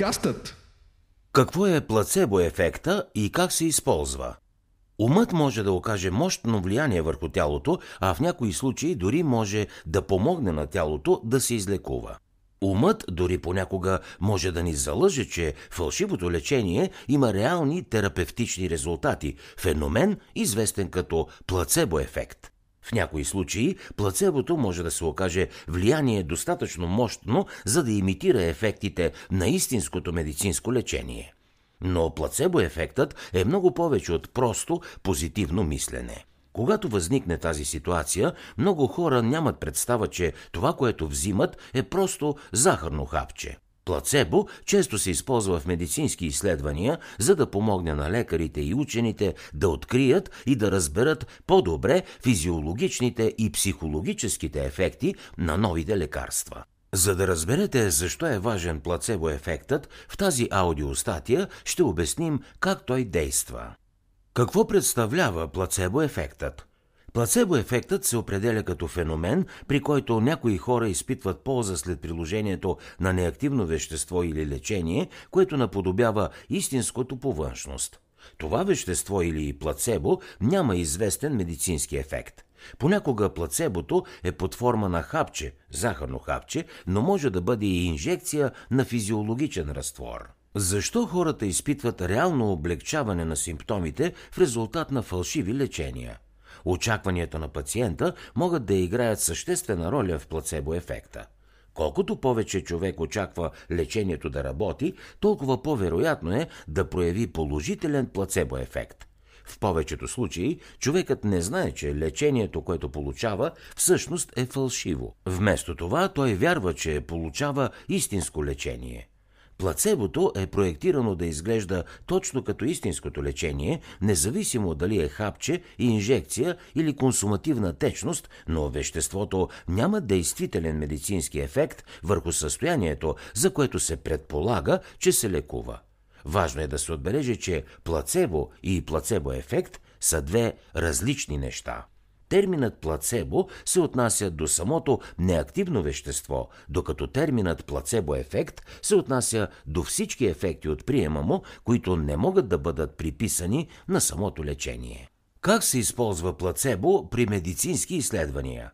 Подкастът Какво е плацебо ефекта и как се използва? Умът може да окаже мощно влияние върху тялото, а в някои случаи дори може да помогне на тялото да се излекува. Умът дори понякога може да ни залъже, че фалшивото лечение има реални терапевтични резултати, феномен известен като плацебо ефект. В някои случаи плацебото може да се окаже влияние достатъчно мощно, за да имитира ефектите на истинското медицинско лечение. Но плацебо-ефектът е много повече от просто позитивно мислене. Когато възникне тази ситуация, много хора нямат представа, че това, което взимат, е просто захарно хапче. Плацебо често се използва в медицински изследвания, за да помогне на лекарите и учените да открият и да разберат по-добре физиологичните и психологическите ефекти на новите лекарства. За да разберете защо е важен плацебо-ефектът, в тази аудиостатия ще обясним как той действа. Какво представлява плацебо-ефектът? Плацебо-ефектът се определя като феномен, при който някои хора изпитват полза след приложението на неактивно вещество или лечение, което наподобява истинското по външност. Това вещество или плацебо няма известен медицински ефект. Понякога плацебото е под форма на хапче, захарно хапче, но може да бъде и инжекция на физиологичен разтвор. Защо хората изпитват реално облегчаване на симптомите в резултат на фалшиви лечения? Очакванията на пациента могат да играят съществена роля в плацебо ефекта. Колкото повече човек очаква лечението да работи, толкова по-вероятно е да прояви положителен плацебо ефект. В повечето случаи човекът не знае, че лечението, което получава, всъщност е фалшиво. Вместо това той вярва, че получава истинско лечение. Плацебото е проектирано да изглежда точно като истинското лечение, независимо дали е хапче, инжекция или консумативна течност, но веществото няма действителен медицински ефект върху състоянието, за което се предполага, че се лекува. Важно е да се отбележи, че плацебо и плацебо ефект са две различни неща. Терминът плацебо се отнася до самото неактивно вещество, докато терминът плацебо ефект се отнася до всички ефекти от приема му, които не могат да бъдат приписани на самото лечение. Как се използва плацебо при медицински изследвания?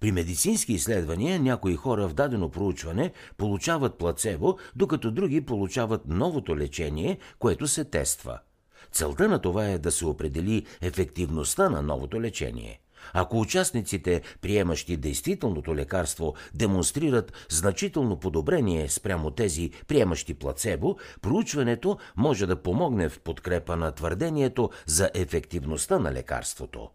При медицински изследвания някои хора в дадено проучване получават плацебо, докато други получават новото лечение, което се тества. Целта на това е да се определи ефективността на новото лечение. Ако участниците, приемащи действителното лекарство, демонстрират значително подобрение спрямо тези, приемащи плацебо, проучването може да помогне в подкрепа на твърдението за ефективността на лекарството.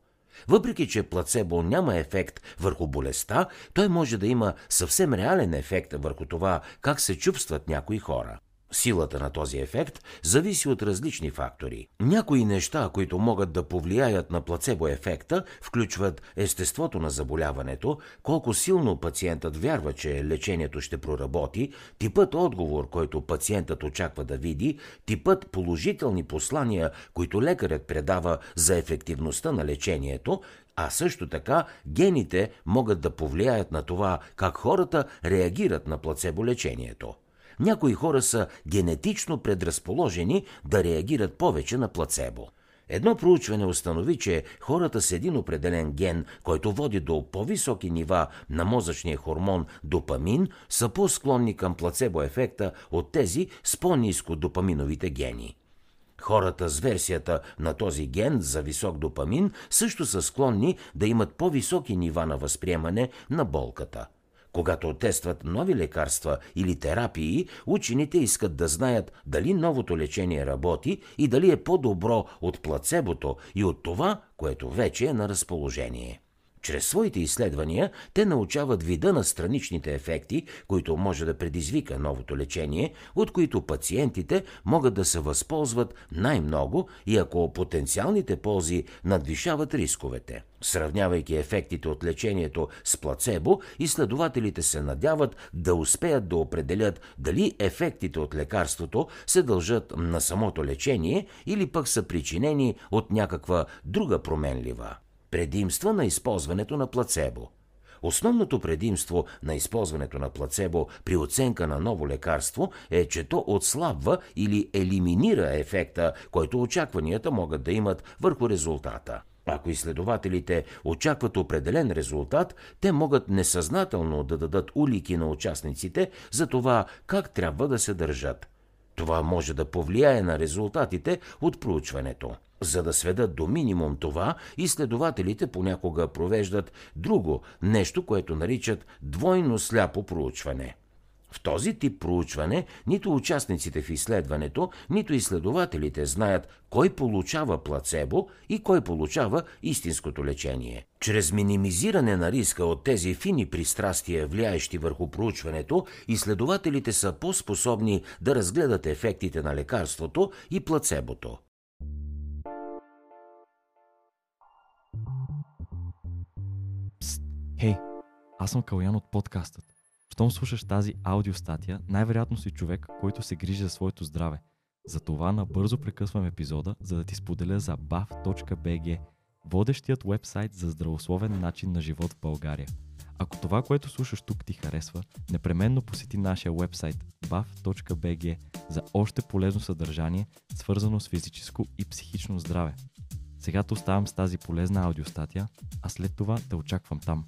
Въпреки, че плацебо няма ефект върху болестта, той може да има съвсем реален ефект върху това как се чувстват някои хора. Силата на този ефект зависи от различни фактори. Някои неща, които могат да повлияят на плацебо ефекта, включват естеството на заболяването, колко силно пациентът вярва, че лечението ще проработи, типът отговор, който пациентът очаква да види, типът положителни послания, които лекарят предава за ефективността на лечението, а също така гените могат да повлияят на това как хората реагират на плацебо лечението. Някои хора са генетично предразположени да реагират повече на плацебо. Едно проучване установи, че хората с един определен ген, който води до по-високи нива на мозъчния хормон допамин, са по-склонни към плацебо ефекта от тези с по-низко допаминовите гени. Хората с версията на този ген за висок допамин също са склонни да имат по-високи нива на възприемане на болката. Когато тестват нови лекарства или терапии, учените искат да знаят дали новото лечение работи и дали е по-добро от плацебото и от това, което вече е на разположение. Чрез своите изследвания те научават вида на страничните ефекти, които може да предизвика новото лечение, от които пациентите могат да се възползват най-много и ако потенциалните ползи надвишават рисковете. Сравнявайки ефектите от лечението с плацебо, изследователите се надяват да успеят да определят дали ефектите от лекарството се дължат на самото лечение или пък са причинени от някаква друга променлива. Предимства на използването на плацебо. Основното предимство на използването на плацебо при оценка на ново лекарство е, че то отслабва или елиминира ефекта, който очакванията могат да имат върху резултата. Ако изследователите очакват определен резултат, те могат несъзнателно да дадат улики на участниците за това как трябва да се държат. Това може да повлияе на резултатите от проучването. За да сведат до минимум това, изследователите понякога провеждат друго, нещо, което наричат двойно сляпо проучване – в този тип проучване нито участниците в изследването, нито изследователите знаят кой получава плацебо и кой получава истинското лечение. Чрез минимизиране на риска от тези фини пристрастия, влияещи върху проучването, изследователите са по-способни да разгледат ефектите на лекарството и плацебото. Хей, аз съм Калян от подкастът. Щом слушаш тази аудиостатия, най-вероятно си човек, който се грижи за своето здраве. Затова набързо прекъсвам епизода, за да ти споделя за bav.bg, водещият вебсайт за здравословен начин на живот в България. Ако това, което слушаш тук ти харесва, непременно посети нашия вебсайт bav.bg за още полезно съдържание, свързано с физическо и психично здраве. Сега те оставам с тази полезна аудиостатия, а след това те очаквам там.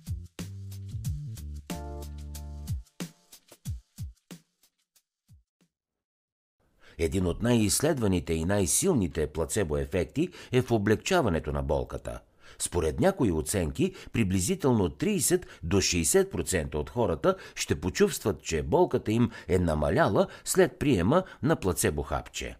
Един от най-изследваните и най-силните плацебо ефекти е в облегчаването на болката. Според някои оценки, приблизително 30 до 60% от хората ще почувстват, че болката им е намаляла след приема на плацебо хапче.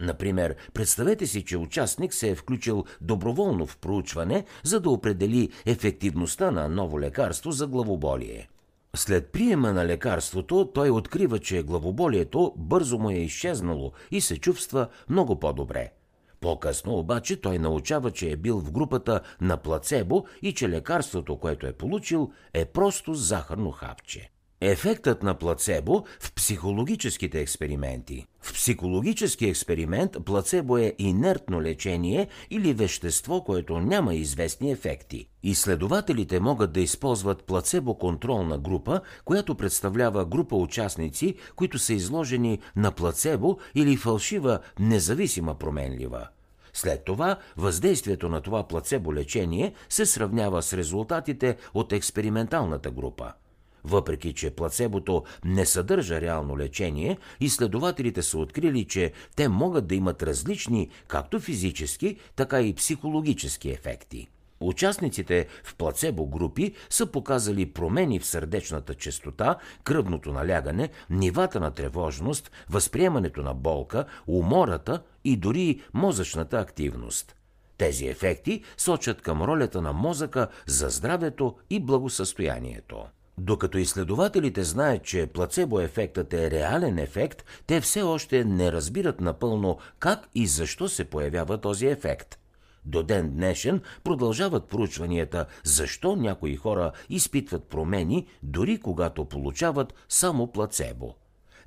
Например, представете си, че участник се е включил доброволно в проучване, за да определи ефективността на ново лекарство за главоболие – след приема на лекарството, той открива, че главоболието бързо му е изчезнало и се чувства много по-добре. По-късно обаче той научава, че е бил в групата на плацебо и че лекарството, което е получил, е просто захарно хапче. Ефектът на плацебо в психологическите експерименти. В психологически експеримент плацебо е инертно лечение или вещество, което няма известни ефекти. Изследователите могат да използват плацебо-контролна група, която представлява група участници, които са изложени на плацебо или фалшива независима променлива. След това въздействието на това плацебо лечение се сравнява с резултатите от експерименталната група – въпреки, че плацебото не съдържа реално лечение, изследователите са открили, че те могат да имат различни както физически, така и психологически ефекти. Участниците в плацебо групи са показали промени в сърдечната частота, кръвното налягане, нивата на тревожност, възприемането на болка, умората и дори мозъчната активност. Тези ефекти сочат към ролята на мозъка за здравето и благосъстоянието. Докато изследователите знаят, че плацебо-ефектът е реален ефект, те все още не разбират напълно как и защо се появява този ефект. До ден днешен продължават проучванията защо някои хора изпитват промени, дори когато получават само плацебо.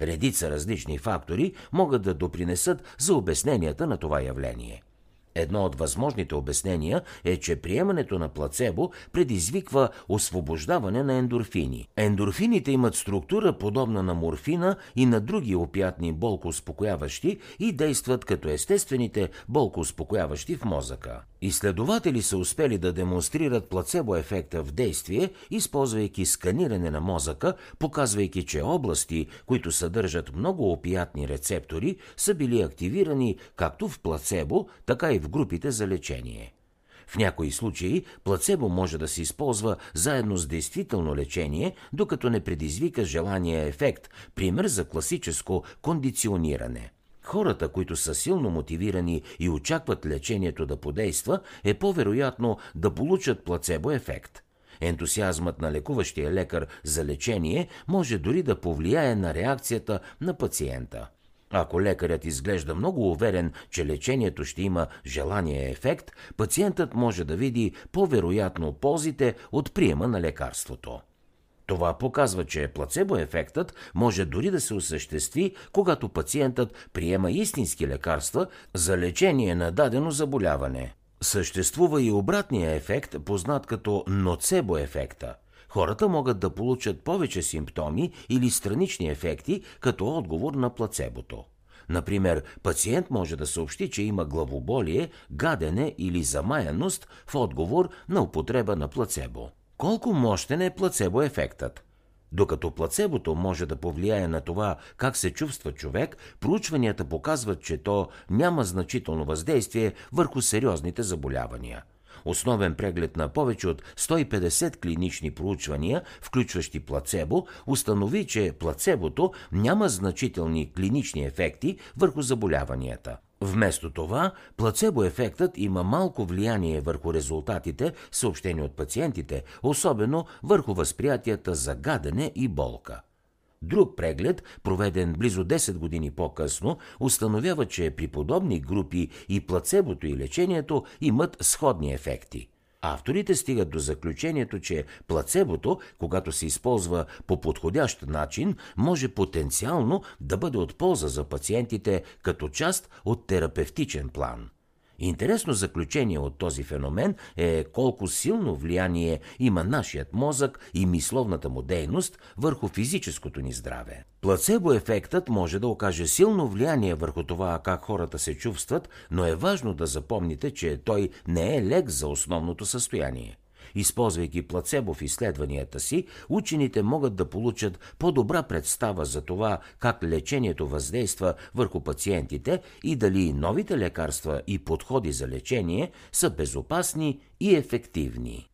Редица различни фактори могат да допринесат за обясненията на това явление – Едно от възможните обяснения е, че приемането на плацебо предизвиква освобождаване на ендорфини. Ендорфините имат структура подобна на морфина и на други опиятни болкоуспокояващи и действат като естествените болкоуспокояващи в мозъка. Изследователи са успели да демонстрират плацебо ефекта в действие, използвайки сканиране на мозъка, показвайки, че области, които съдържат много опиятни рецептори, са били активирани както в плацебо, така в групите за лечение. В някои случаи плацебо може да се използва заедно с действително лечение, докато не предизвика желания ефект, пример за класическо кондициониране – Хората, които са силно мотивирани и очакват лечението да подейства, е по-вероятно да получат плацебо ефект. Ентусиазмът на лекуващия лекар за лечение може дори да повлияе на реакцията на пациента. Ако лекарят изглежда много уверен, че лечението ще има желания ефект, пациентът може да види по-вероятно ползите от приема на лекарството. Това показва, че плацебо-ефектът може дори да се осъществи, когато пациентът приема истински лекарства за лечение на дадено заболяване. Съществува и обратния ефект, познат като ноцебо-ефекта. Хората могат да получат повече симптоми или странични ефекти като отговор на плацебото. Например, пациент може да съобщи, че има главоболие, гадене или замаяност в отговор на употреба на плацебо. Колко мощен е плацебо ефектът? Докато плацебото може да повлияе на това как се чувства човек, проучванията показват, че то няма значително въздействие върху сериозните заболявания. Основен преглед на повече от 150 клинични проучвания, включващи плацебо, установи, че плацебото няма значителни клинични ефекти върху заболяванията. Вместо това, плацебо-ефектът има малко влияние върху резултатите, съобщени от пациентите, особено върху възприятията за гадене и болка. Друг преглед, проведен близо 10 години по-късно, установява, че при подобни групи и плацебото и лечението имат сходни ефекти – Авторите стигат до заключението, че плацебото, когато се използва по подходящ начин, може потенциално да бъде от полза за пациентите като част от терапевтичен план – Интересно заключение от този феномен е колко силно влияние има нашият мозък и мисловната му дейност върху физическото ни здраве. Плацебо ефектът може да окаже силно влияние върху това как хората се чувстват, но е важно да запомните, че той не е лек за основното състояние. Използвайки плацебо в изследванията си, учените могат да получат по-добра представа за това как лечението въздейства върху пациентите и дали новите лекарства и подходи за лечение са безопасни и ефективни.